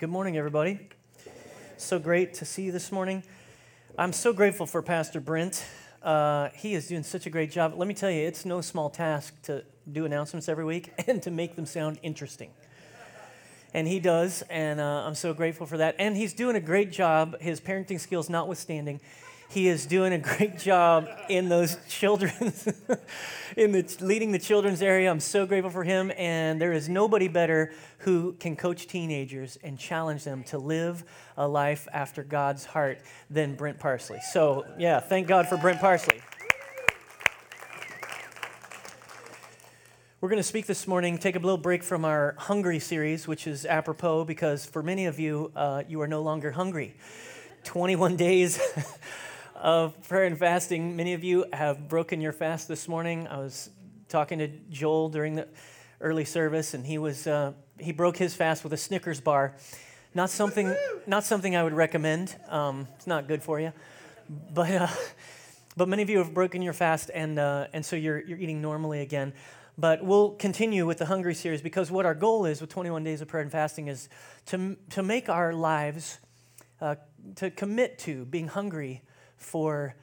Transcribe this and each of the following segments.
Good morning, everybody. So great to see you this morning. I'm so grateful for Pastor Brent. Uh, he is doing such a great job. Let me tell you, it's no small task to do announcements every week and to make them sound interesting. And he does, and uh, I'm so grateful for that. And he's doing a great job, his parenting skills notwithstanding. He is doing a great job in those children's, in the leading the children's area. I'm so grateful for him. And there is nobody better who can coach teenagers and challenge them to live a life after God's heart than Brent Parsley. So, yeah, thank God for Brent Parsley. We're going to speak this morning, take a little break from our Hungry series, which is apropos because for many of you, uh, you are no longer hungry. 21 days of prayer and fasting. Many of you have broken your fast this morning. I was talking to Joel during the early service, and he was uh, he broke his fast with a Snickers bar. Not something, not something I would recommend. Um, it's not good for you, but uh, but many of you have broken your fast, and uh, and so you're you're eating normally again. But we'll continue with the Hungry series because what our goal is with 21 days of prayer and fasting is to, to make our lives, uh, to commit to being hungry for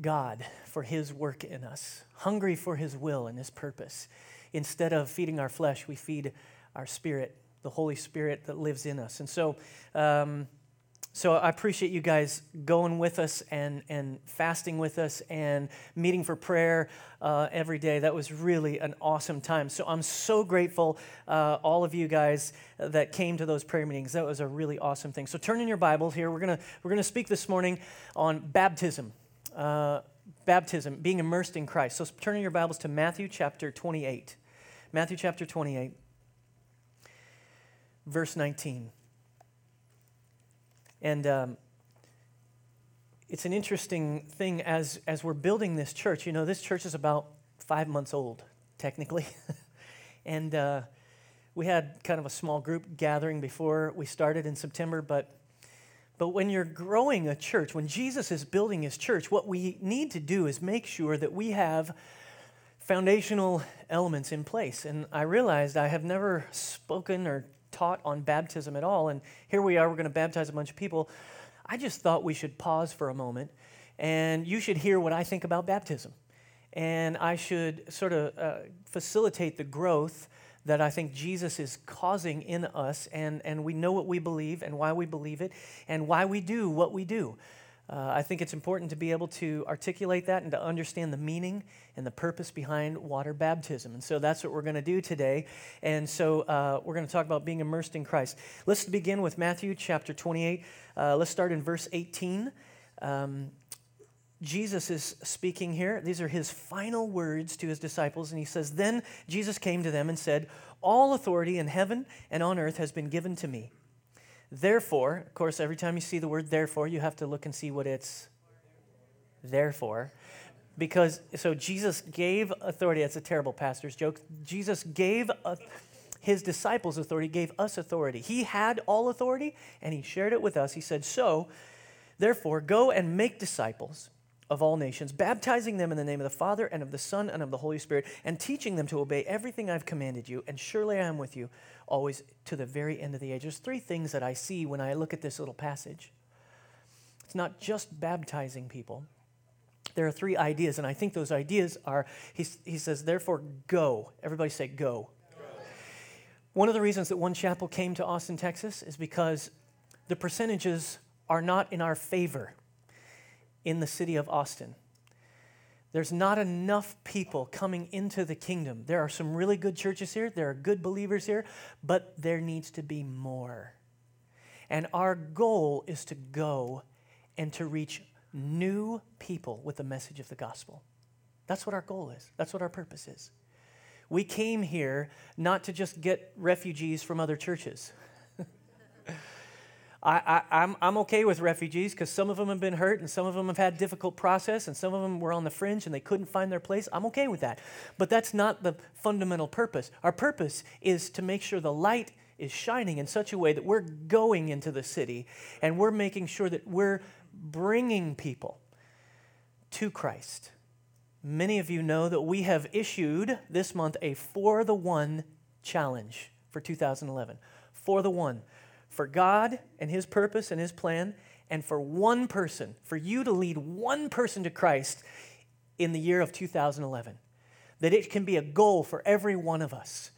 God, for His work in us, hungry for His will and His purpose. Instead of feeding our flesh, we feed our spirit, the Holy Spirit that lives in us. And so, um, so I appreciate you guys going with us and, and fasting with us and meeting for prayer uh, every day. That was really an awesome time. So I'm so grateful, uh, all of you guys that came to those prayer meetings. That was a really awesome thing. So turn in your Bibles here. We're gonna we're gonna speak this morning on baptism. Uh, baptism, being immersed in Christ. So turn in your Bibles to Matthew chapter 28. Matthew chapter 28, verse 19. And um, it's an interesting thing as, as we're building this church. You know, this church is about five months old, technically. and uh, we had kind of a small group gathering before we started in September, but but when you're growing a church, when Jesus is building his church, what we need to do is make sure that we have foundational elements in place. And I realized I have never spoken or taught on baptism at all. And here we are, we're going to baptize a bunch of people. I just thought we should pause for a moment and you should hear what I think about baptism. And I should sort of uh, facilitate the growth that I think Jesus is causing in us, and, and we know what we believe and why we believe it and why we do what we do. Uh, I think it's important to be able to articulate that and to understand the meaning and the purpose behind water baptism. And so that's what we're going to do today. And so uh, we're going to talk about being immersed in Christ. Let's begin with Matthew chapter 28. Uh, let's start in verse 18. Um, Jesus is speaking here. These are his final words to his disciples. And he says, Then Jesus came to them and said, All authority in heaven and on earth has been given to me. Therefore, of course, every time you see the word therefore, you have to look and see what it's there for. Because, so Jesus gave authority. That's a terrible pastor's joke. Jesus gave a, his disciples authority, gave us authority. He had all authority and he shared it with us. He said, So, therefore, go and make disciples of all nations, baptizing them in the name of the Father and of the Son and of the Holy Spirit, and teaching them to obey everything I've commanded you. And surely I am with you always to the very end of the age. There's three things that I see when I look at this little passage. It's not just baptizing people. There are three ideas, and I think those ideas are he, he says, therefore, go. Everybody say, go. go. One of the reasons that One Chapel came to Austin, Texas is because the percentages are not in our favor in the city of Austin. There's not enough people coming into the kingdom. There are some really good churches here, there are good believers here, but there needs to be more. And our goal is to go and to reach new people with the message of the gospel. That's what our goal is, that's what our purpose is. We came here not to just get refugees from other churches. I, am I'm, I'm okay with refugees because some of them have been hurt and some of them have had difficult process and some of them were on the fringe and they couldn't find their place. I'm okay with that. But that's not the fundamental purpose. Our purpose is to make sure the light is shining in such a way that we're going into the city and we're making sure that we're bringing people to Christ. Many of you know that we have issued this month a For the One challenge for 2011. For the One for God and His purpose and His plan, and for one person, for you to lead one person to Christ in the year of 2011. That it can be a goal for every one of us.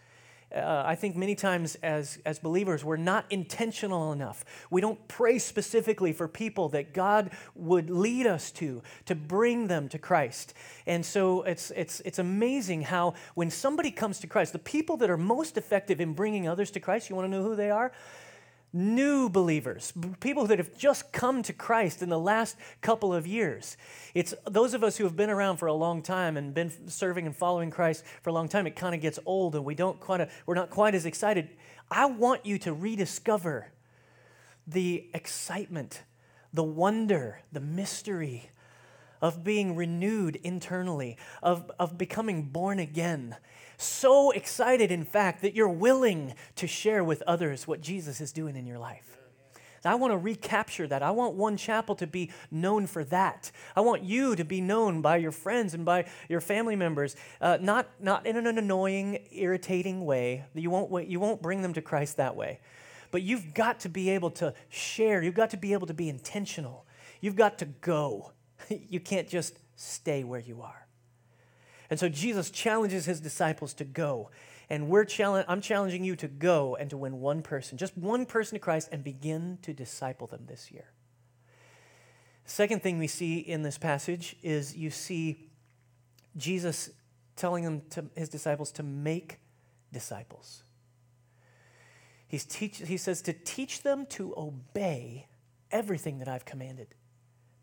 Uh, I think many times as, as believers, we're not intentional enough. We don't pray specifically for people that God would lead us to, to bring them to Christ. And so it's, it's, it's amazing how when somebody comes to Christ, the people that are most effective in bringing others to Christ, you want to know who they are? New believers, people that have just come to Christ in the last couple of years. It's those of us who have been around for a long time and been serving and following Christ for a long time, it kind of gets old and we don't quite a, we're not quite as excited. I want you to rediscover the excitement, the wonder, the mystery of being renewed internally, of, of becoming born again so excited, in fact, that you're willing to share with others what Jesus is doing in your life. I want to recapture that. I want One Chapel to be known for that. I want you to be known by your friends and by your family members, uh, not, not in an annoying, irritating way. You won't, you won't bring them to Christ that way. But you've got to be able to share. You've got to be able to be intentional. You've got to go. you can't just stay where you are. And so Jesus challenges his disciples to go. And we're challenge, I'm challenging you to go and to win one person, just one person to Christ, and begin to disciple them this year. Second thing we see in this passage is you see Jesus telling them to his disciples to make disciples. He's teach, he says to teach them to obey everything that I've commanded.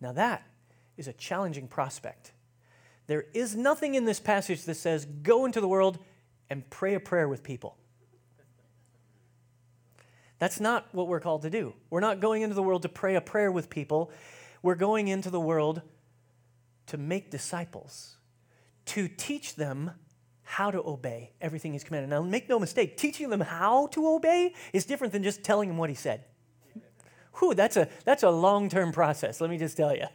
Now, that is a challenging prospect. There is nothing in this passage that says, go into the world and pray a prayer with people. That's not what we're called to do. We're not going into the world to pray a prayer with people. We're going into the world to make disciples, to teach them how to obey everything He's commanded. Now, make no mistake, teaching them how to obey is different than just telling them what He said. Whew, that's a, that's a long term process, let me just tell you.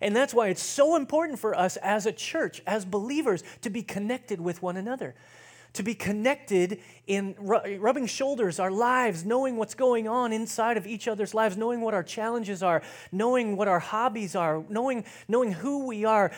And that's why it's so important for us as a church, as believers, to be connected with one another. To be connected in rubbing shoulders, our lives, knowing what's going on inside of each other's lives, knowing what our challenges are, knowing what our hobbies are, knowing, knowing who we are.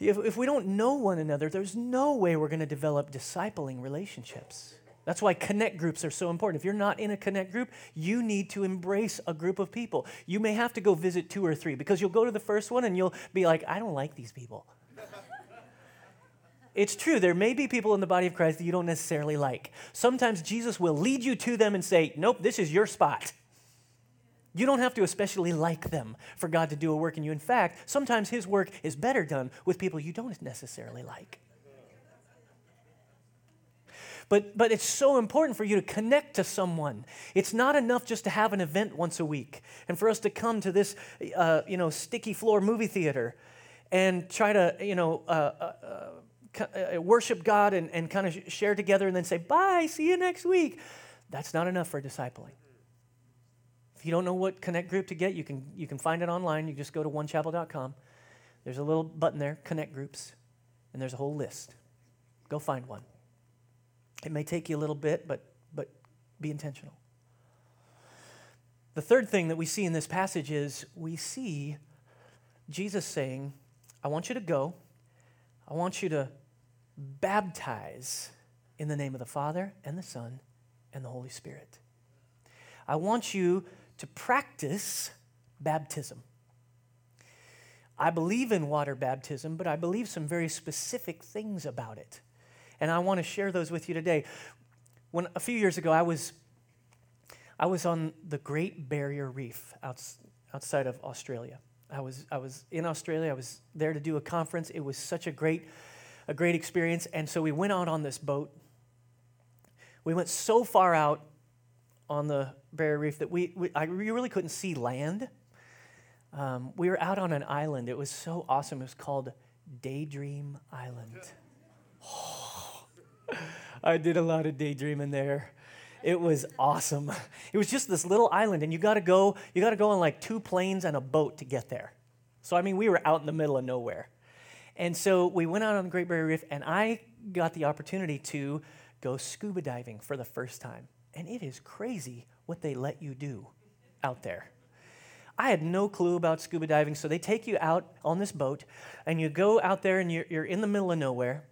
If, if we don't know one another, there's no way we're going to develop discipling relationships. That's why connect groups are so important. If you're not in a connect group, you need to embrace a group of people. You may have to go visit two or three because you'll go to the first one and you'll be like, I don't like these people. it's true, there may be people in the body of Christ that you don't necessarily like. Sometimes Jesus will lead you to them and say, Nope, this is your spot. You don't have to especially like them for God to do a work in you. In fact, sometimes His work is better done with people you don't necessarily like. But, but it's so important for you to connect to someone. It's not enough just to have an event once a week and for us to come to this, uh, you know, sticky floor movie theater and try to, you know, uh, uh, uh, worship God and, and kind of share together and then say, bye, see you next week. That's not enough for discipling. If you don't know what connect group to get, you can, you can find it online. You just go to onechapel.com. There's a little button there, connect groups, and there's a whole list. Go find one. It may take you a little bit, but, but be intentional. The third thing that we see in this passage is we see Jesus saying, I want you to go, I want you to baptize in the name of the Father and the Son and the Holy Spirit. I want you to practice baptism. I believe in water baptism, but I believe some very specific things about it and I want to share those with you today. When a few years ago, I was I was on the Great Barrier Reef outside of Australia. I was I was in Australia. I was there to do a conference. It was such a great a great experience, and so we went out on this boat. We went so far out on the Barrier Reef that we, we I really couldn't see land. Um, we were out on an island. It was so awesome. It was called Daydream Island. I did a lot of daydreaming there. It was awesome. It was just this little island, and you got to go. You got to go on like two planes and a boat to get there. So I mean, we were out in the middle of nowhere, and so we went out on the Great Barrier Reef, and I got the opportunity to go scuba diving for the first time, and it is crazy what they let you do out there. I had no clue about scuba diving, so they take you out on this boat, and you go out there, and you're, you're in the middle of nowhere,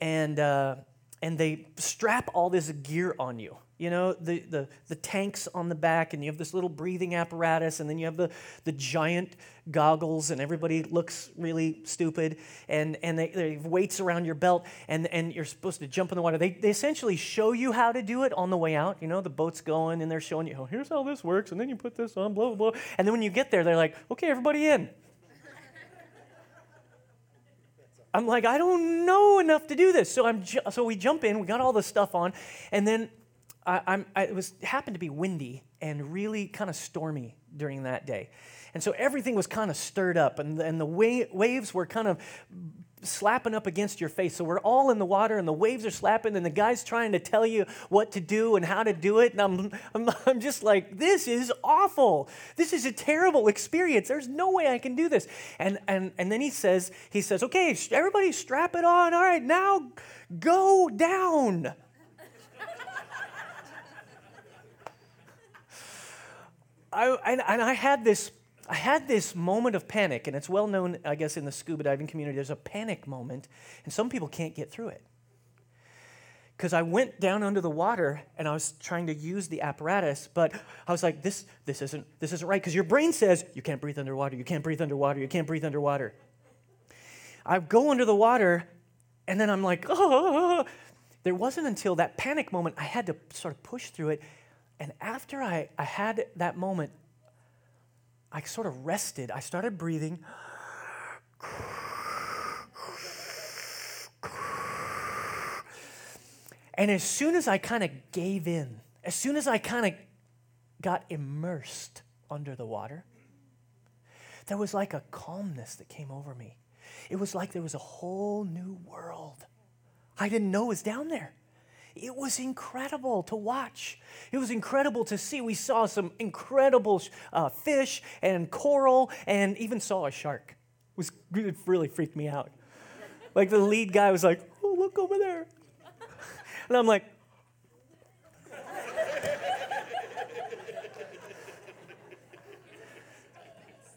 and, uh, and they strap all this gear on you you know, the, the, the tanks on the back, and you have this little breathing apparatus, and then you have the, the giant goggles, and everybody looks really stupid, and, and they, they have weights around your belt, and, and you're supposed to jump in the water. They, they essentially show you how to do it on the way out. You know, the boat's going, and they're showing you, oh, here's how this works, and then you put this on, blah, blah, blah. And then when you get there, they're like, okay, everybody in. I'm like, I don't know enough to do this. So I'm ju- so we jump in, we got all the stuff on, and then I, I, it was happened to be windy and really kind of stormy during that day. And so everything was kind of stirred up, and, and the wa- waves were kind of slapping up against your face. So we're all in the water, and the waves are slapping, and the guy's trying to tell you what to do and how to do it. And I'm, I'm, I'm just like, this is awful. This is a terrible experience. There's no way I can do this. And, and, and then he says, he says, okay, everybody strap it on. All right, now go down. I, and, and I had this I had this moment of panic, and it's well known, I guess, in the scuba diving community. There's a panic moment, and some people can't get through it. Because I went down under the water and I was trying to use the apparatus, but I was like, this, this, isn't, this isn't right. Because your brain says, you can't breathe underwater, you can't breathe underwater, you can't breathe underwater. I go under the water, and then I'm like, oh. There wasn't until that panic moment I had to sort of push through it and after I, I had that moment, I sort of rested. I started breathing. And as soon as I kind of gave in, as soon as I kind of got immersed under the water, there was like a calmness that came over me. It was like there was a whole new world I didn't know was down there. It was incredible to watch. It was incredible to see. We saw some incredible uh, fish and coral and even saw a shark. It, was, it really freaked me out. Like the lead guy was like, oh, look over there. And I'm like,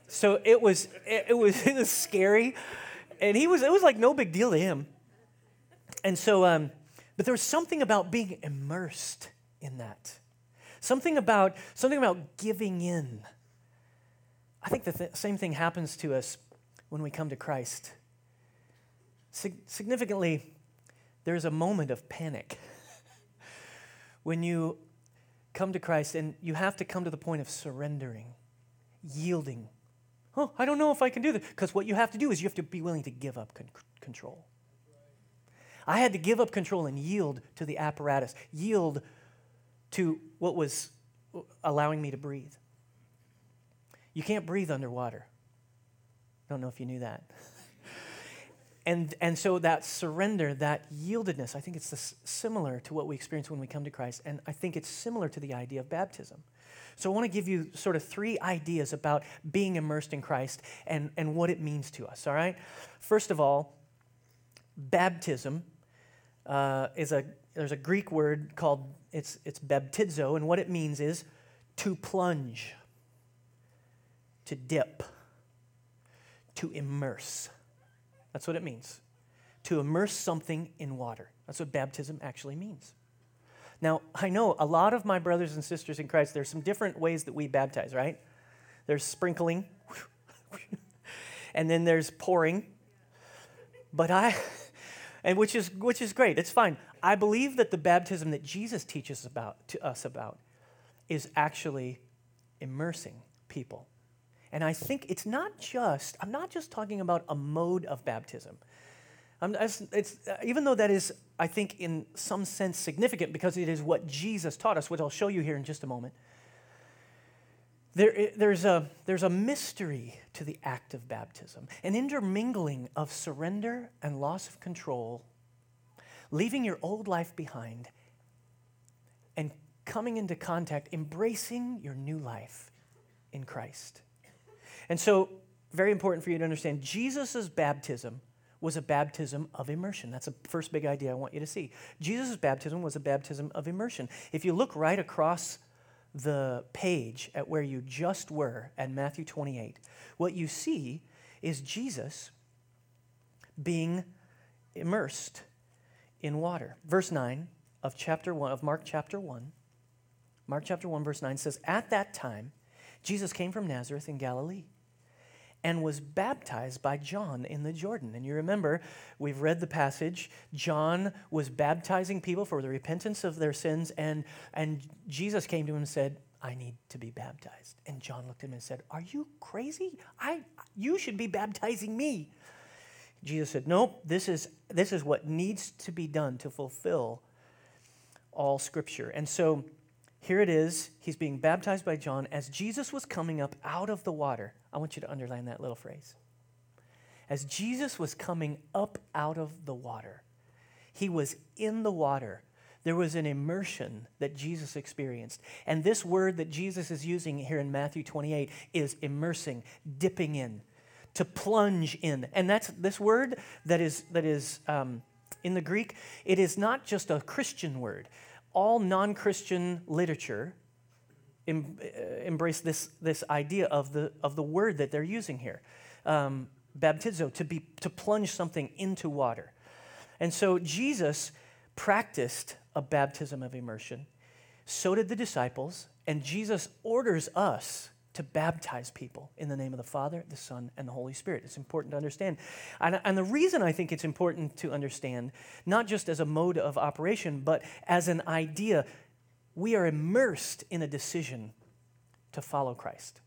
so it was it, was it was scary and he was it was like no big deal to him and so um, but there was something about being immersed in that. Something about, something about giving in. I think the th- same thing happens to us when we come to Christ. Sig- significantly, there's a moment of panic when you come to Christ and you have to come to the point of surrendering, yielding. Oh, I don't know if I can do this. Because what you have to do is you have to be willing to give up con- control. I had to give up control and yield to the apparatus, yield to what was allowing me to breathe. You can't breathe underwater. Don't know if you knew that. and, and so that surrender, that yieldedness, I think it's this, similar to what we experience when we come to Christ. And I think it's similar to the idea of baptism. So I want to give you sort of three ideas about being immersed in Christ and, and what it means to us, all right? First of all, baptism uh, is a there's a Greek word called it's it's baptizo, and what it means is to plunge, to dip, to immerse. That's what it means. To immerse something in water. That's what baptism actually means. Now, I know a lot of my brothers and sisters in Christ, there's some different ways that we baptize, right? There's sprinkling, and then there's pouring. But I and which is which is great. It's fine. I believe that the baptism that Jesus teaches about to us about is actually immersing people. And I think it's not just, I'm not just talking about a mode of baptism. It's, it's, even though that is, I think, in some sense significant because it is what Jesus taught us, which I'll show you here in just a moment. There, there's, a, there's a mystery to the act of baptism, an intermingling of surrender and loss of control, leaving your old life behind and coming into contact, embracing your new life in Christ. And so, very important for you to understand Jesus' baptism was a baptism of immersion. That's the first big idea I want you to see. Jesus' baptism was a baptism of immersion. If you look right across the page at where you just were at Matthew 28, what you see is Jesus being immersed in water. Verse 9 of chapter 1 of Mark chapter 1. Mark chapter 1 verse 9 says at that time Jesus came from Nazareth in Galilee and was baptized by John in the Jordan. And you remember, we've read the passage. John was baptizing people for the repentance of their sins, and, and Jesus came to him and said, I need to be baptized. And John looked at him and said, Are you crazy? I, you should be baptizing me. Jesus said, Nope, this is, this is what needs to be done to fulfill all scripture. And so here it is. He's being baptized by John. As Jesus was coming up out of the water, I want you to underline that little phrase. As Jesus was coming up out of the water, he was in the water. There was an immersion that Jesus experienced. And this word that Jesus is using here in Matthew 28 is immersing, dipping in, to plunge in. And that's this word that is, that is um, in the Greek, it is not just a Christian word all non Christian literature em, uh, embrace this, this idea of the, of the word that they're using here um, baptizo, to, be, to plunge something into water. And so Jesus practiced a baptism of immersion. So did the disciples. And Jesus orders us to baptize people in the name of the Father, the Son, and the Holy Spirit. It's important to understand. And, and, the reason I think it's important to understand, not just as a mode of operation, but as an idea, we are immersed in a decision to follow Christ.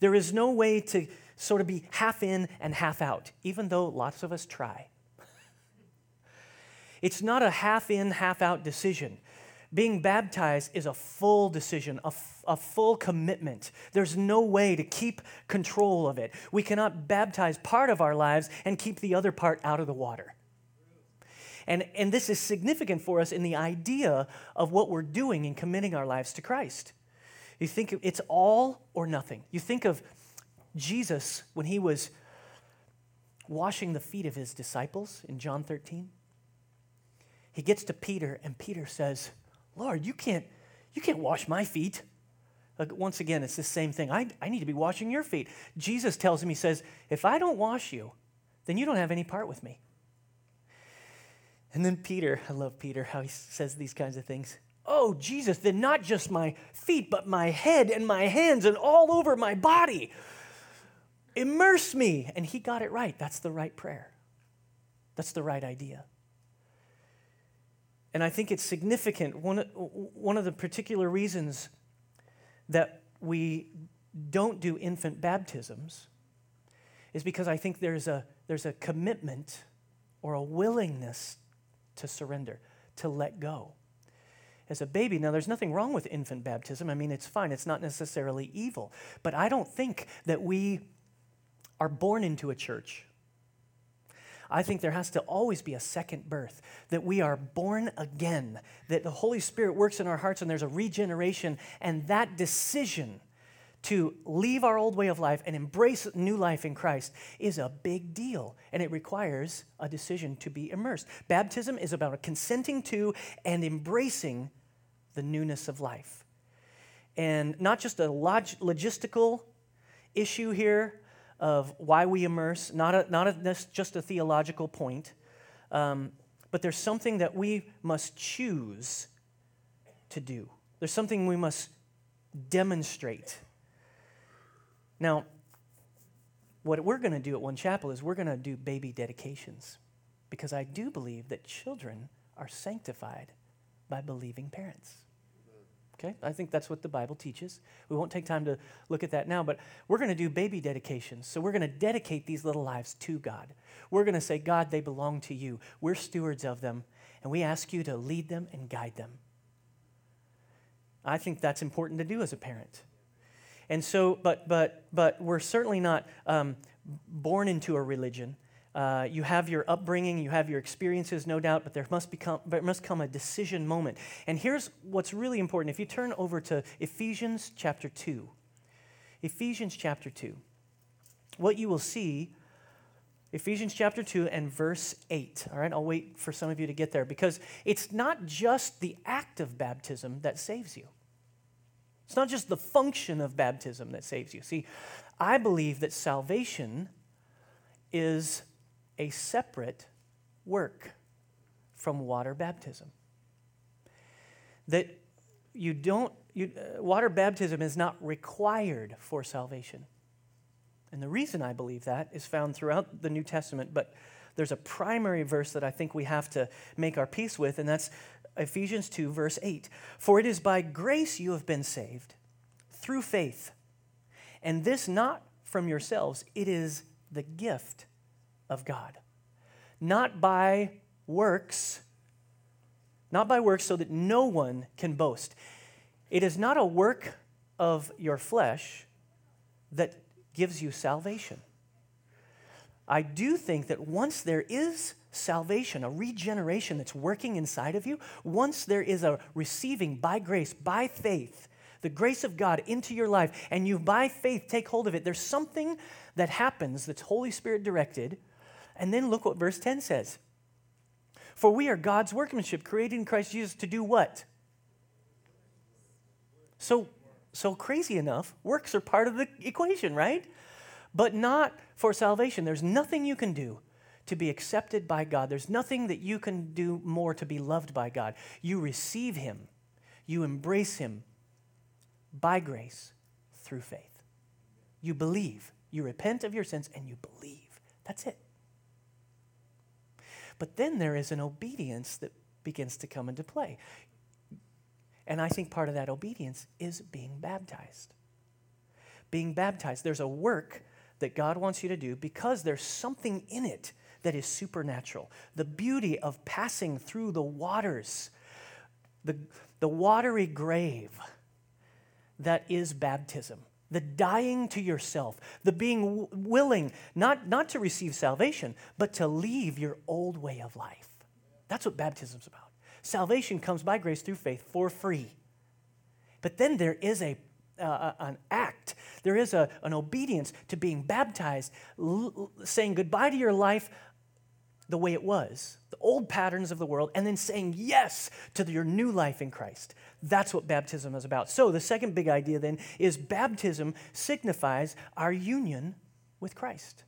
There is no way to sort of be half in and half out, even though lots of us try. it's not a half in, half out decision. Being baptized is a full decision, a, f- a full commitment. There's no way to keep control of it. We cannot baptize part of our lives and keep the other part out of the water. And, and this is significant for us in the idea of what we're doing in committing our lives to Christ. You think it's all or nothing. You think of Jesus when he was washing the feet of his disciples in John 13. He gets to Peter, and Peter says, Lord, you can't, you can't wash my feet. once again, it's the same thing. I, I need to be washing your feet. Jesus tells him, He says, If I don't wash you, then you don't have any part with me. And then Peter, I love Peter, how he says these kinds of things. Oh, Jesus, then not just my feet, but my head and my hands and all over my body. Immerse me. And he got it right. That's the right prayer. That's the right idea. And I think it's significant. One, one of the particular reasons that we don't do infant baptisms is because I think there's a, there's a commitment or a willingness to surrender, to let go. As a baby, now there's nothing wrong with infant baptism. I mean, it's fine, it's not necessarily evil. But I don't think that we are born into a church I think there has to always be a second birth, that we are born again, that the Holy Spirit works in our hearts and there's a regeneration, and that decision to leave our old way of life and embrace new life in Christ is a big deal, and it requires a decision to be immersed. Baptism is about consenting to and embracing the newness of life. And not just a log- logistical issue here, of why we immerse, not, a, not a, just a theological point, um, but there's something that we must choose to do. There's something we must demonstrate. Now, what we're going to do at One Chapel is we're going to do baby dedications because I do believe that children are sanctified by believing parents. Okay? I think that's what the Bible teaches. We won't take time to look at that now, but we're going to do baby dedications. So we're going to dedicate these little lives to God. We're going to say, God, they belong to you. We're stewards of them, and we ask you to lead them and guide them. I think that's important to do as a parent. And so, but, but, but we're certainly not um, born into a religion. Uh, you have your upbringing, you have your experiences, no doubt, but there must, become, there must come a decision moment. And here's what's really important. If you turn over to Ephesians chapter 2, Ephesians chapter 2, what you will see, Ephesians chapter 2 and verse 8. All right, I'll wait for some of you to get there because it's not just the act of baptism that saves you. It's not just the function of baptism that saves you. See, I believe that salvation is a separate work from water baptism. That you don't, you, uh, water baptism is not required for salvation. And the reason I believe that is found throughout the New Testament, but there's a primary verse that I think we have to make our peace with, and that's Ephesians 2, verse 8. For it is by grace you have been saved, through faith. And this not from yourselves, it is the gift of God. Not by works, not by works so that no one can boast. It is not a work of your flesh that gives you salvation. I do think that once there is salvation, a regeneration that's working inside of you, once there is a receiving by grace, by faith, the grace of God into your life, and you by faith take hold of it, there's something that happens that's Holy Spirit directed. And then look what verse 10 says For we are God's workmanship, created in Christ Jesus to do what? So, so crazy enough, works are part of the equation, right? But not for salvation. There's nothing you can do to be accepted by God. There's nothing that you can do more to be loved by God. You receive Him, you embrace Him by grace through faith. You believe, you repent of your sins, and you believe. That's it. But then there is an obedience that begins to come into play. And I think part of that obedience is being baptized. Being baptized, there's a work that God wants you to do because there's something in it that is supernatural. The beauty of passing through the waters, the, the watery grave that is baptism, the dying to yourself, the being w- willing not, not to receive salvation, but to leave your old way of life. That's what baptism's about. Salvation comes by grace through faith for free. But then there is a, uh, an act, there is a, an obedience to being baptized, l- saying goodbye to your life the way it was, old patterns of the world, and then saying yes to your new life in Christ. That's what baptism is about. So, the second big idea then is baptism signifies our union with Christ.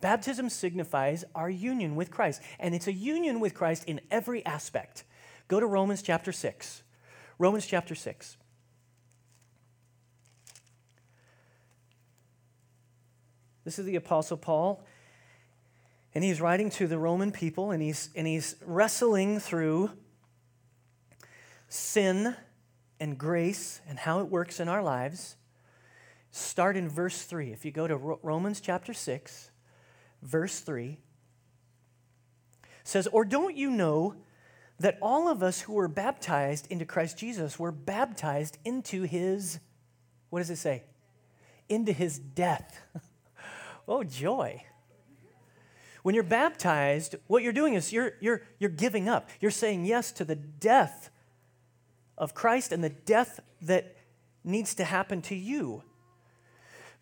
Baptism signifies our union with Christ, and it's a union with Christ in every aspect. Go to Romans chapter 6. Romans chapter 6. This is the Apostle Paul, and he's writing to the Roman people, and he's, and he's wrestling through sin and grace and how it works in our lives. Start in verse 3. If you go to Romans chapter 6, verse 3 says, Or don't you know that all of us who were baptized into Christ Jesus were baptized into his, what does it say? Into his death. oh, joy. When you're baptized, what you're doing is you're, you're, you're giving up. You're saying yes to the death of Christ and the death that needs to happen to you.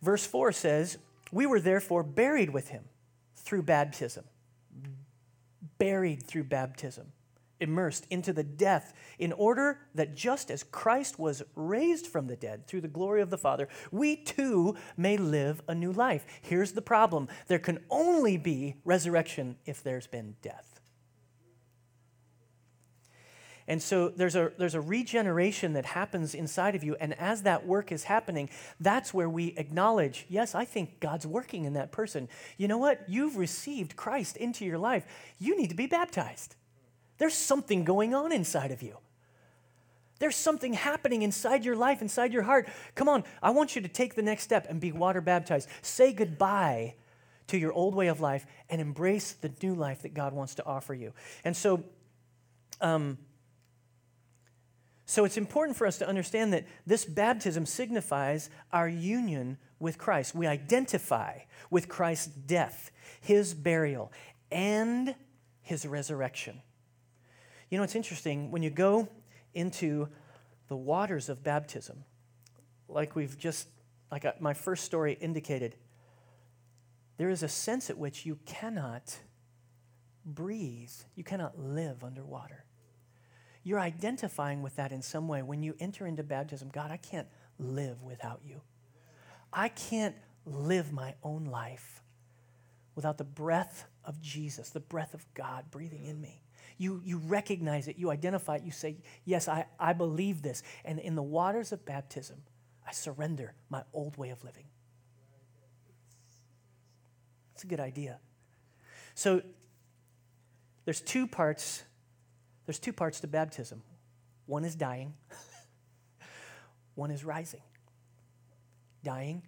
Verse 4 says, We were therefore buried with him through baptism. Buried through baptism, immersed into the death, in order that just as Christ was raised from the dead through the glory of the Father, we too may live a new life. Here's the problem there can only be resurrection if there's been death. And so there's a, there's a regeneration that happens inside of you. And as that work is happening, that's where we acknowledge yes, I think God's working in that person. You know what? You've received Christ into your life. You need to be baptized. There's something going on inside of you. There's something happening inside your life, inside your heart. Come on, I want you to take the next step and be water baptized. Say goodbye to your old way of life and embrace the new life that God wants to offer you. And so, um, so it's important for us to understand that this baptism signifies our union with Christ. We identify with Christ's death, his burial, and his resurrection. You know, it's interesting when you go into the waters of baptism, like we've just, like uh, my first story indicated, there is a sense at which you cannot breathe, you cannot live underwater. you're identifying with that in some way. When you enter into baptism, God, I can't live without you. I can't live my own life without the breath of Jesus, the breath of God breathing in me. You, you recognize it, you identify it, you say, Yes, I, I believe this. And in the waters of baptism, I surrender my old way of living. It's a good idea. So there's two parts. There's two parts to baptism. One is dying. One is rising. Dying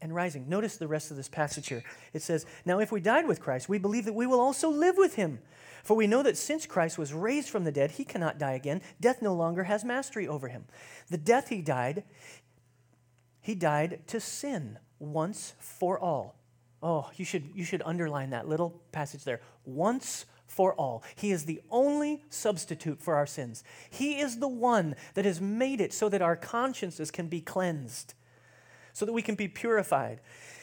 and rising. Notice the rest of this passage here. It says, Now if we died with Christ, we believe that we will also live with him. For we know that since Christ was raised from the dead, he cannot die again. Death no longer has mastery over him. The death he died, he died to sin once for all. Oh, you should, you should underline that little passage there. Once for all. He is the only substitute for our sins. He is the one that has made it so that our consciences can be cleansed so that we can be purified.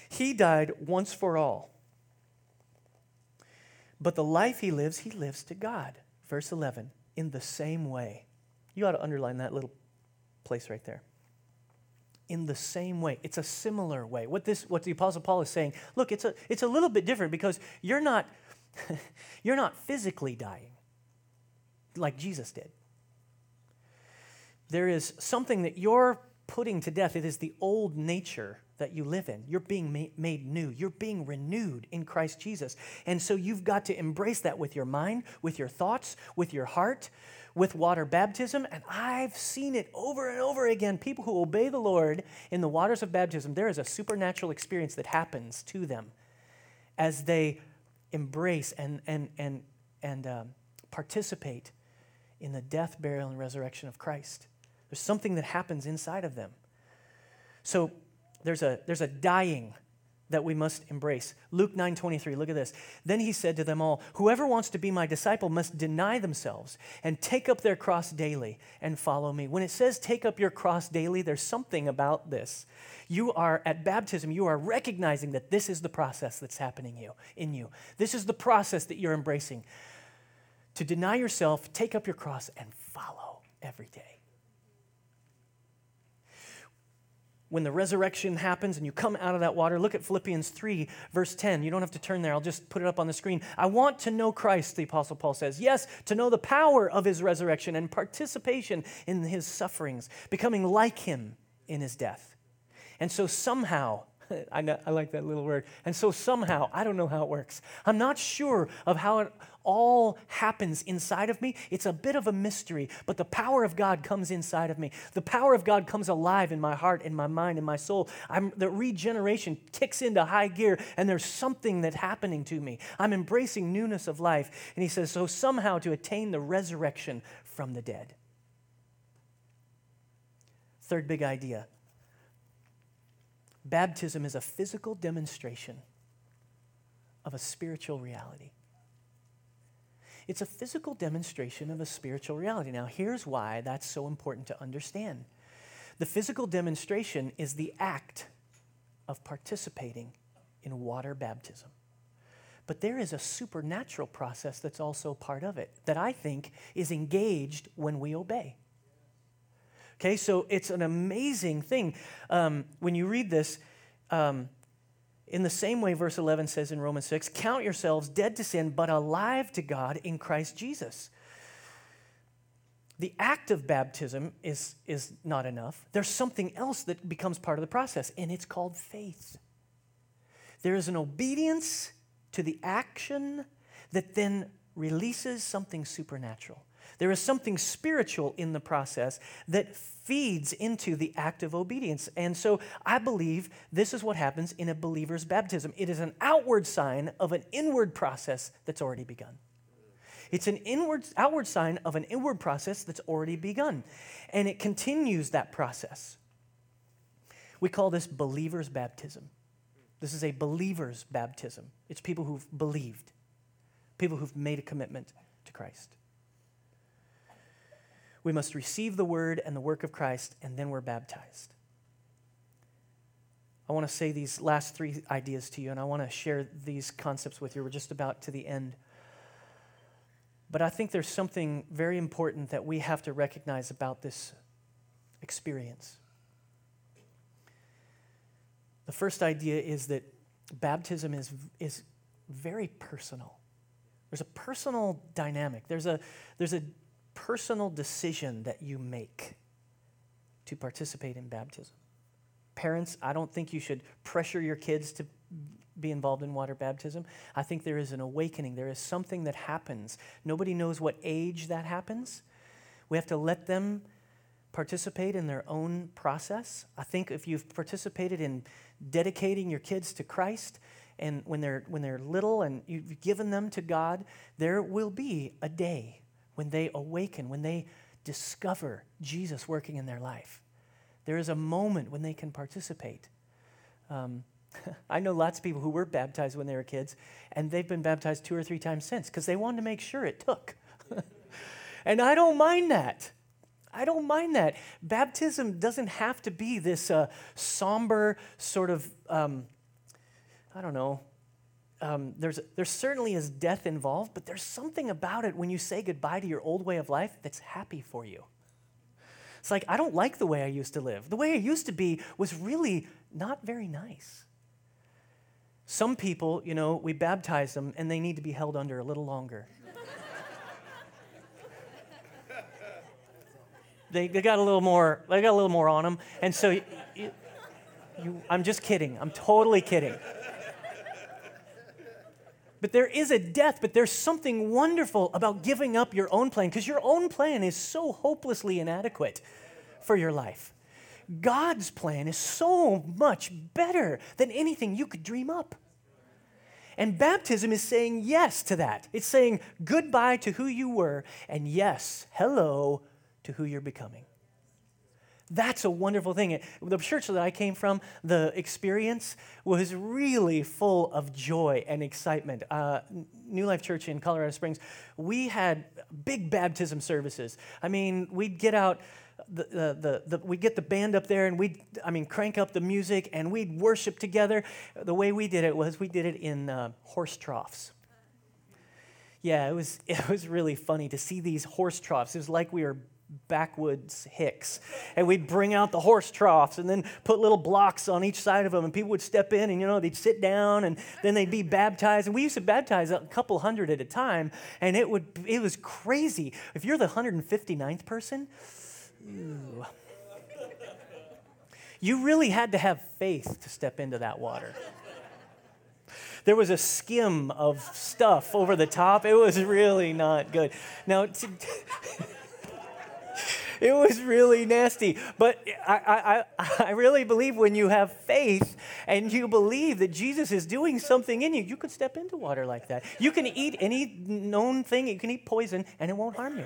He died once for all. But the life he lives, he lives to God. Verse 11, in the same way. You ought to underline that little place right there. In the same way. It's a similar way. What this what the apostle Paul is saying, look, it's a it's a little bit different because you're not you're not physically dying like Jesus did. There is something that you're putting to death. It is the old nature that you live in. You're being made new. You're being renewed in Christ Jesus. And so you've got to embrace that with your mind, with your thoughts, with your heart, with water baptism. And I've seen it over and over again. People who obey the Lord in the waters of baptism, there is a supernatural experience that happens to them as they embrace and, and, and, and um, participate in the death, burial, and resurrection of Christ. There's something that happens inside of them. So there's a, there's a dying that we must embrace. Luke 9:23, look at this. Then he said to them all, "Whoever wants to be my disciple must deny themselves and take up their cross daily and follow me." When it says take up your cross daily, there's something about this. You are at baptism, you are recognizing that this is the process that's happening you in you. This is the process that you're embracing. To deny yourself, take up your cross and follow every day. When the resurrection happens and you come out of that water, look at Philippians 3, verse 10. You don't have to turn there, I'll just put it up on the screen. I want to know Christ, the Apostle Paul says. Yes, to know the power of his resurrection and participation in his sufferings, becoming like him in his death. And so somehow, I, know, I like that little word. And so somehow, I don't know how it works. I'm not sure of how it all happens inside of me. It's a bit of a mystery, but the power of God comes inside of me. The power of God comes alive in my heart, in my mind, in my soul. I'm, the regeneration kicks into high gear, and there's something that's happening to me. I'm embracing newness of life. And he says, so somehow to attain the resurrection from the dead. Third big idea Baptism is a physical demonstration of a spiritual reality. It's a physical demonstration of a spiritual reality. Now, here's why that's so important to understand the physical demonstration is the act of participating in water baptism. But there is a supernatural process that's also part of it that I think is engaged when we obey. Okay, so it's an amazing thing. Um, when you read this, um, in the same way, verse 11 says in Romans 6 Count yourselves dead to sin, but alive to God in Christ Jesus. The act of baptism is, is not enough. There's something else that becomes part of the process, and it's called faith. There is an obedience to the action that then releases something supernatural. There is something spiritual in the process that feeds into the act of obedience. And so I believe this is what happens in a believer's baptism it is an outward sign of an inward process that's already begun. It's an inward, outward sign of an inward process that's already begun. And it continues that process. We call this believer's baptism. This is a believer's baptism. It's people who've believed, people who've made a commitment to Christ. We must receive the word and the work of Christ, and then we're baptized. I want to say these last three ideas to you, and I want to share these concepts with you. We're just about to the end. But I think there's something very important that we have to recognize about this experience. The first idea is that baptism is, is very personal. There's a personal dynamic, there's a, there's a personal decision that you make to participate in baptism. Parents, I don't think you should pressure your kids to be involved in water baptism. I think there is an awakening. There is something that happens. Nobody knows what age that happens. We have to let them participate in their own process. I think if you've participated in dedicating your kids to Christ, and when they're when they're little and you've given them to God, there will be a day when they awaken, when they discover Jesus working in their life. There is a moment when they can participate. Um, I know lots of people who were baptized when they were kids, and they've been baptized two or three times since because they wanted to make sure it took. and I don't mind that. I don't mind that. Baptism doesn't have to be this uh, somber sort of, um, I don't know. Um, there's, there certainly is death involved, but there's something about it when you say goodbye to your old way of life that's happy for you. It's like, I don't like the way I used to live. The way I used to be was really not very nice. Some people, you know, we baptize them and they need to be held under a little longer. they, they got a little more, they got a little more on them. And so you, you, I'm just kidding. I'm totally kidding. But there is a death, but there's something wonderful about giving up your own plan because your own plan is so hopelessly inadequate for your life. God's plan is so much better than anything you could dream up. And baptism is saying yes to that. It's saying goodbye to who you were and yes, hello to who you're becoming. That's a wonderful thing. The church that I came from, the experience was really full of joy and excitement. Uh, New Life Church in Colorado Springs, we had big baptism services. I mean, we'd get out the, the, the, we get the band up there and we'd, I mean, crank up the music and we'd worship together. The way we did it was we did it in uh, horse troughs. Yeah, it was, it was really funny to see these horse troughs. It was like we were backwoods hicks. And we'd bring out the horse troughs and then put little blocks on each side of them, and people would step in and, you know, they'd sit down and then they'd be baptized. And we used to baptize a couple hundred at a time, and it, would, it was crazy. If you're the 159th person, Ew. You really had to have faith to step into that water. There was a skim of stuff over the top. It was really not good. Now, it was really nasty. But I, I, I really believe when you have faith and you believe that Jesus is doing something in you, you could step into water like that. You can eat any known thing, you can eat poison, and it won't harm you.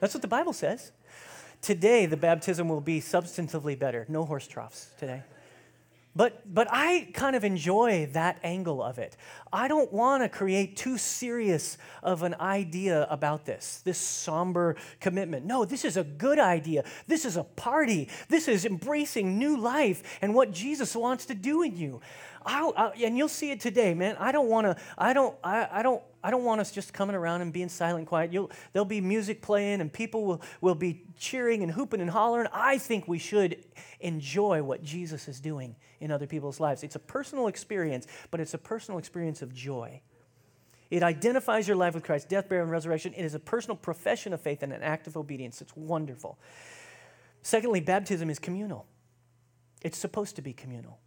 That's what the Bible says. Today, the baptism will be substantively better. No horse troughs today. But, but I kind of enjoy that angle of it. I don't want to create too serious of an idea about this, this somber commitment. No, this is a good idea. This is a party. This is embracing new life and what Jesus wants to do in you. I, I, and you'll see it today, man. I don't want to, I don't, I, I don't, I don't want us just coming around and being silent quiet. You'll, there'll be music playing and people will, will be cheering and hooping and hollering. I think we should enjoy what Jesus is doing in other people's lives. It's a personal experience, but it's a personal experience of joy. It identifies your life with Christ, death, burial, and resurrection. It is a personal profession of faith and an act of obedience. It's wonderful. Secondly, baptism is communal. It's supposed to be communal.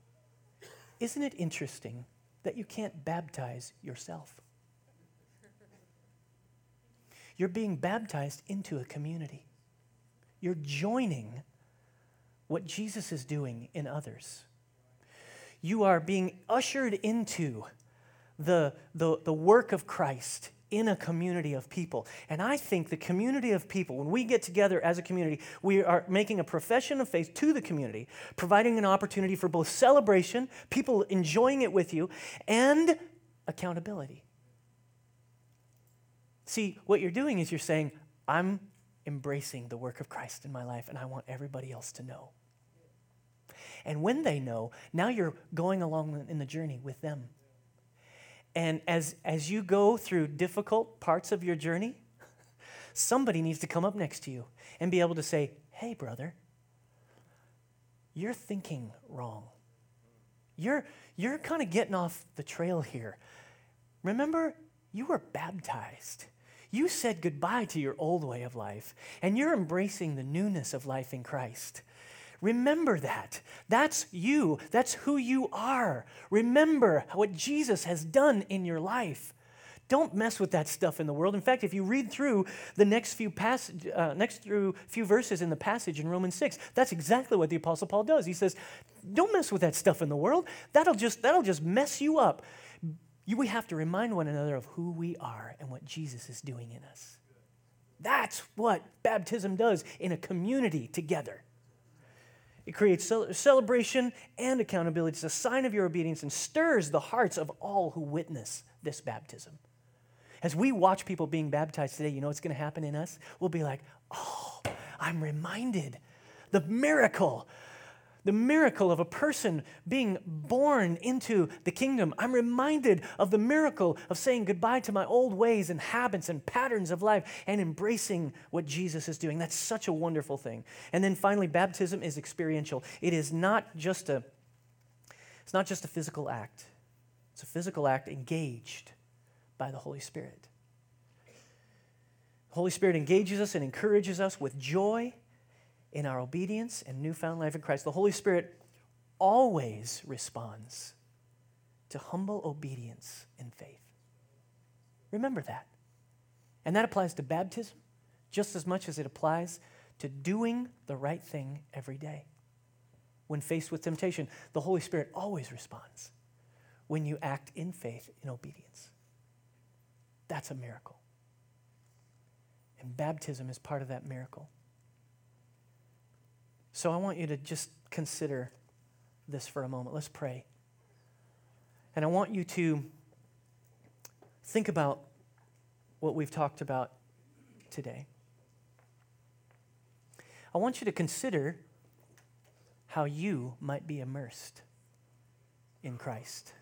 Isn't it interesting that you can't baptize yourself? You're being baptized into a community. You're joining what Jesus is doing in others. You are being ushered into the, the, the work of Christ in a community of people. And I think the community of people, when we get together as a community, we are making a profession of faith to the community, providing an opportunity for both celebration, people enjoying it with you, and accountability. See, what you're doing is you're saying, I'm embracing the work of Christ in my life, and I want everybody else to know. And when they know, now you're going along in the journey with them. And as, as you go through difficult parts of your journey, somebody needs to come up next to you and be able to say, Hey, brother, you're thinking wrong. You're, you're kind of getting off the trail here. Remember, you were baptized. You said goodbye to your old way of life, and you're embracing the newness of life in Christ. Remember that. That's you. That's who you are. Remember what Jesus has done in your life. Don't mess with that stuff in the world. In fact, if you read through the next few passage, uh, next through few verses in the passage in Romans 6, that's exactly what the apostle Paul does. He says, "Don't mess with that stuff in the world. That'll just that'll just mess you up. You, we have to remind one another of who we are and what Jesus is doing in us. That's what baptism does in a community together. It creates celebration and accountability. It's a sign of your obedience and stirs the hearts of all who witness this baptism. As we watch people being baptized today, you know what's going to happen in us? We'll be like, oh, I'm reminded the miracle the miracle of a person being born into the kingdom. I'm reminded of the miracle of saying goodbye to my old ways and habits and patterns of life and embracing what Jesus is doing. That's such a wonderful thing. And then finally, baptism is experiential. It is not just a it's not just a physical act. It's a physical act engaged by the Holy Spirit. The Holy Spirit engages us and encourages us with joy in our obedience and newfound life in Christ, the Holy Spirit always responds to humble obedience and faith. Remember that. And that applies to baptism just as much as it applies to doing the right thing every day. When faced with temptation, the Holy Spirit always responds when you act in faith, in obedience. That's a miracle. And baptism is part of that miracle. So I want you to just consider this for a moment. Let's pray. And I want you to think about what we've talked about today. I want you to consider how you might be immersed in Christ.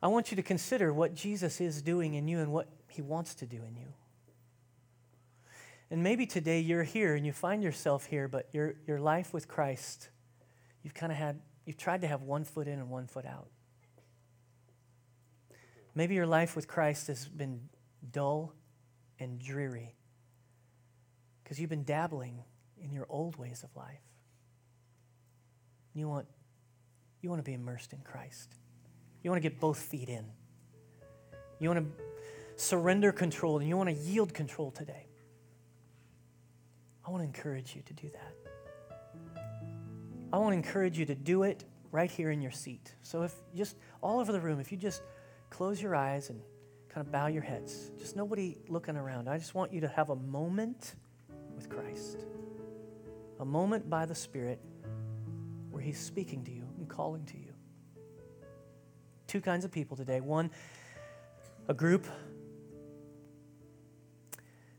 I want you to consider what Jesus is doing in you and what he wants to do in you. And maybe today you're here and you find yourself here, but your, your life with Christ, you've kind of had, you've tried to have one foot in and one foot out. Maybe your life with Christ has been dull and dreary because you've been dabbling in your old ways of life. You want, you want to be immersed in Christ. You want to get both feet in. You want to surrender control and you want to yield control today. I want to encourage you to do that. I want to encourage you to do it right here in your seat. So, if just all over the room, if you just close your eyes and kind of bow your heads, just nobody looking around. I just want you to have a moment with Christ, a moment by the Spirit where He's speaking to you and calling to you. Two kinds of people today. One, a group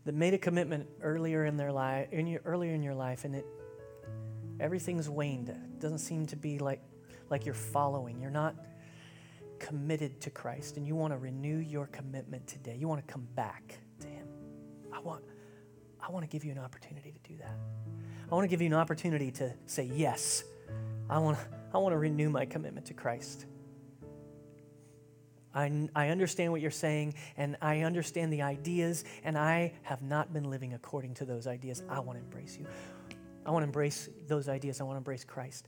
that made a commitment earlier in their life, in your, earlier in your life, and it everything's waned. It doesn't seem to be like like you're following. You're not committed to Christ, and you want to renew your commitment today. You want to come back to Him. I want I want to give you an opportunity to do that. I want to give you an opportunity to say yes. I want I want to renew my commitment to Christ. I, I understand what you're saying, and I understand the ideas, and I have not been living according to those ideas. I want to embrace you. I want to embrace those ideas. I want to embrace Christ.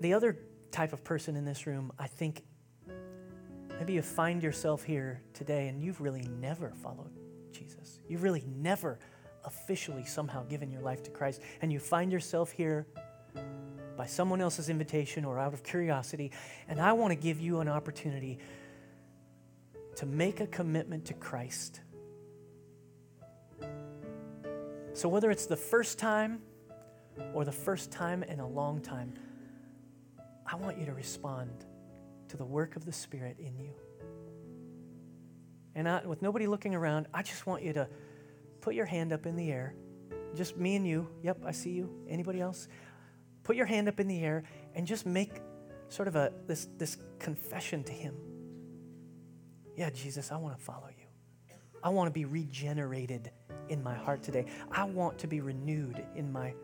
The other type of person in this room, I think maybe you find yourself here today and you've really never followed Jesus. You've really never officially somehow given your life to Christ, and you find yourself here by someone else's invitation or out of curiosity, and I want to give you an opportunity to make a commitment to Christ. So, whether it's the first time or the first time in a long time, I want you to respond to the work of the Spirit in you. And I, with nobody looking around, I just want you to put your hand up in the air. Just me and you. Yep, I see you. Anybody else? Put your hand up in the air and just make sort of a this, this confession to Him. Yeah, Jesus, I want to follow you. I want to be regenerated in my heart today. I want to be renewed in my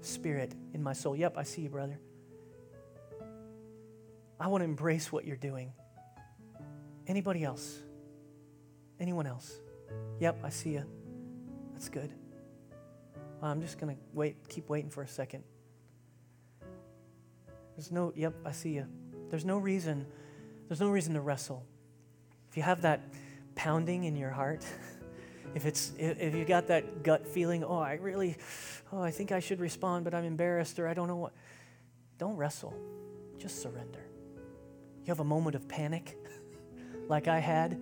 spirit, in my soul. Yep, I see you, brother. I want to embrace what you're doing. Anybody else? Anyone else? Yep, I see you. That's good. I'm just going to wait, keep waiting for a second. There's no, yep, I see you. There's no reason, there's no reason to wrestle. If you have that pounding in your heart, if it's if you got that gut feeling, oh, I really, oh, I think I should respond, but I'm embarrassed or I don't know what, don't wrestle. Just surrender. You have a moment of panic, like I had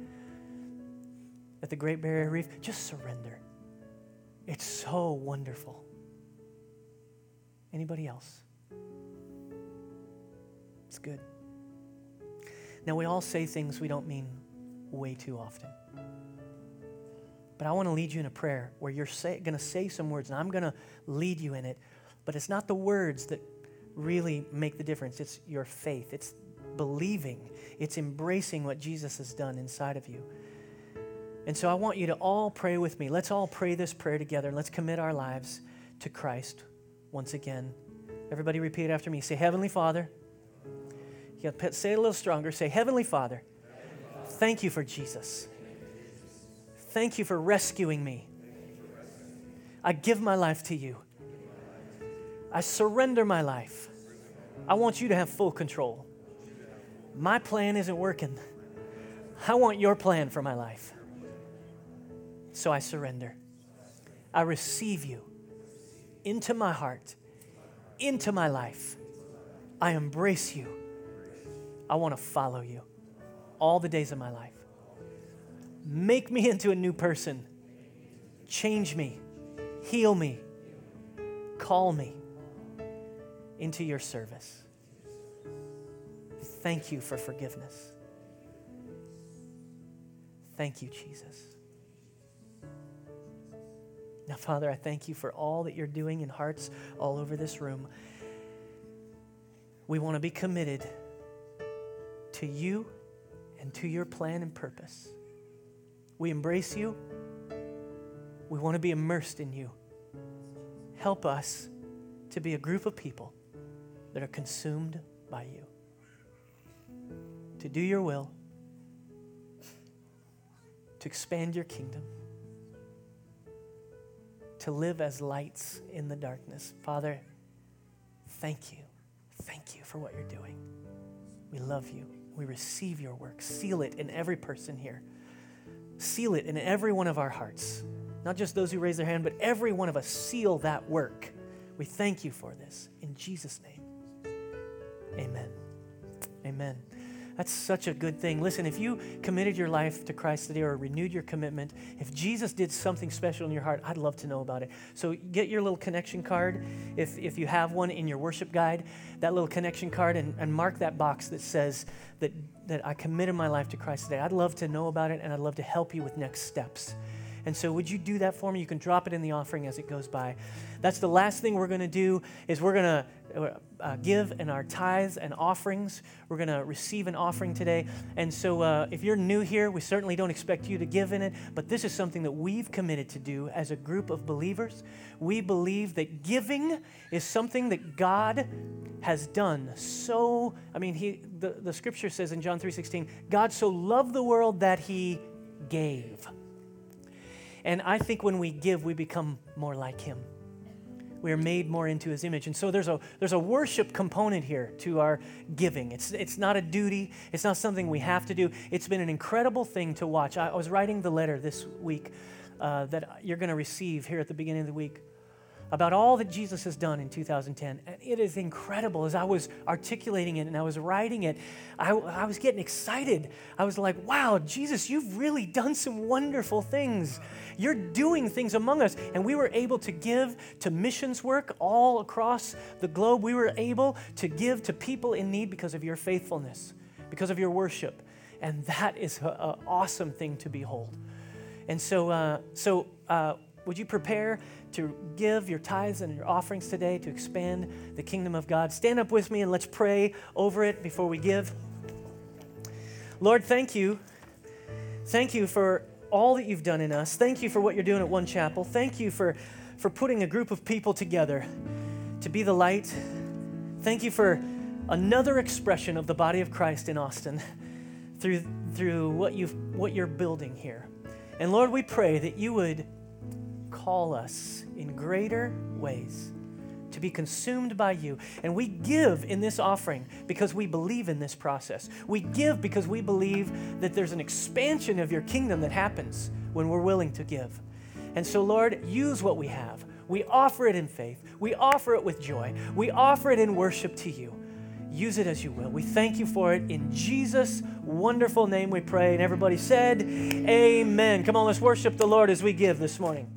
at the Great Barrier Reef, just surrender. It's so wonderful. Anybody else? It's good. Now, we all say things we don't mean way too often. But I want to lead you in a prayer where you're going to say some words, and I'm going to lead you in it. But it's not the words that really make the difference, it's your faith. It's believing, it's embracing what Jesus has done inside of you. And so I want you to all pray with me. Let's all pray this prayer together. Let's commit our lives to Christ once again. Everybody repeat after me. Say, Heavenly Father. You say it a little stronger. Say, Heavenly Father, thank you for Jesus. Thank you for rescuing me. I give my life to you. I surrender my life. I want you to have full control. My plan isn't working. I want your plan for my life. So I surrender. I receive you into my heart, into my life. I embrace you. I want to follow you all the days of my life. Make me into a new person. Change me. Heal me. Call me into your service. Thank you for forgiveness. Thank you, Jesus. Now, Father, I thank you for all that you're doing in hearts all over this room. We want to be committed to you and to your plan and purpose. We embrace you. We want to be immersed in you. Help us to be a group of people that are consumed by you, to do your will, to expand your kingdom, to live as lights in the darkness. Father, thank you. Thank you for what you're doing. We love you. We receive your work. Seal it in every person here. Seal it in every one of our hearts. Not just those who raise their hand, but every one of us. Seal that work. We thank you for this. In Jesus' name. Amen. Amen. That's such a good thing. Listen, if you committed your life to Christ today or renewed your commitment, if Jesus did something special in your heart, I'd love to know about it. So get your little connection card, if, if you have one in your worship guide, that little connection card, and, and mark that box that says that, that I committed my life to Christ today. I'd love to know about it, and I'd love to help you with next steps. And so would you do that for me? You can drop it in the offering as it goes by. That's the last thing we're going to do is we're going to uh, give and our tithes and offerings. We're going to receive an offering today. And so uh, if you're new here, we certainly don't expect you to give in it, but this is something that we've committed to do as a group of believers. We believe that giving is something that God has done so i mean he the, the scripture says in john 3.16 god so loved the world that he gave and I think when we give, we become more like Him. We are made more into His image. And so there's a, there's a worship component here to our giving. It's, it's not a duty, it's not something we have to do. It's been an incredible thing to watch. I, I was writing the letter this week uh, that you're going to receive here at the beginning of the week about all that Jesus has done in 2010. And it is incredible. As I was articulating it and I was writing it, I, I, was getting excited. I was like, wow, Jesus, you've really done some wonderful things. You're doing things among us. And we were able to give to missions work all across the globe. We were able to give to people in need because of your faithfulness, because of your worship. And that is an awesome thing to behold. And so, uh, so uh, would you prepare to give your tithes and your offerings today to expand the kingdom of God? Stand up with me and let's pray over it before we give. Lord, thank you. Thank you for all that you've done in us. Thank you for what you're doing at One Chapel. Thank you for, for putting a group of people together to be the light. Thank you for another expression of the body of Christ in Austin through, through what, you've, what you're building here. And Lord, we pray that you would call us in greater ways to be consumed by you. And we give in this offering because we believe in this process. We give because we believe that there's an expansion of your kingdom that happens when we're willing to give. And so, Lord, use what we have. We offer it in faith. We offer it with joy. We offer it in worship to you. Use it as you will. We thank you for it. In Jesus' wonderful name we pray. And everybody said, Amen. Come on, let's worship the Lord as we give this morning.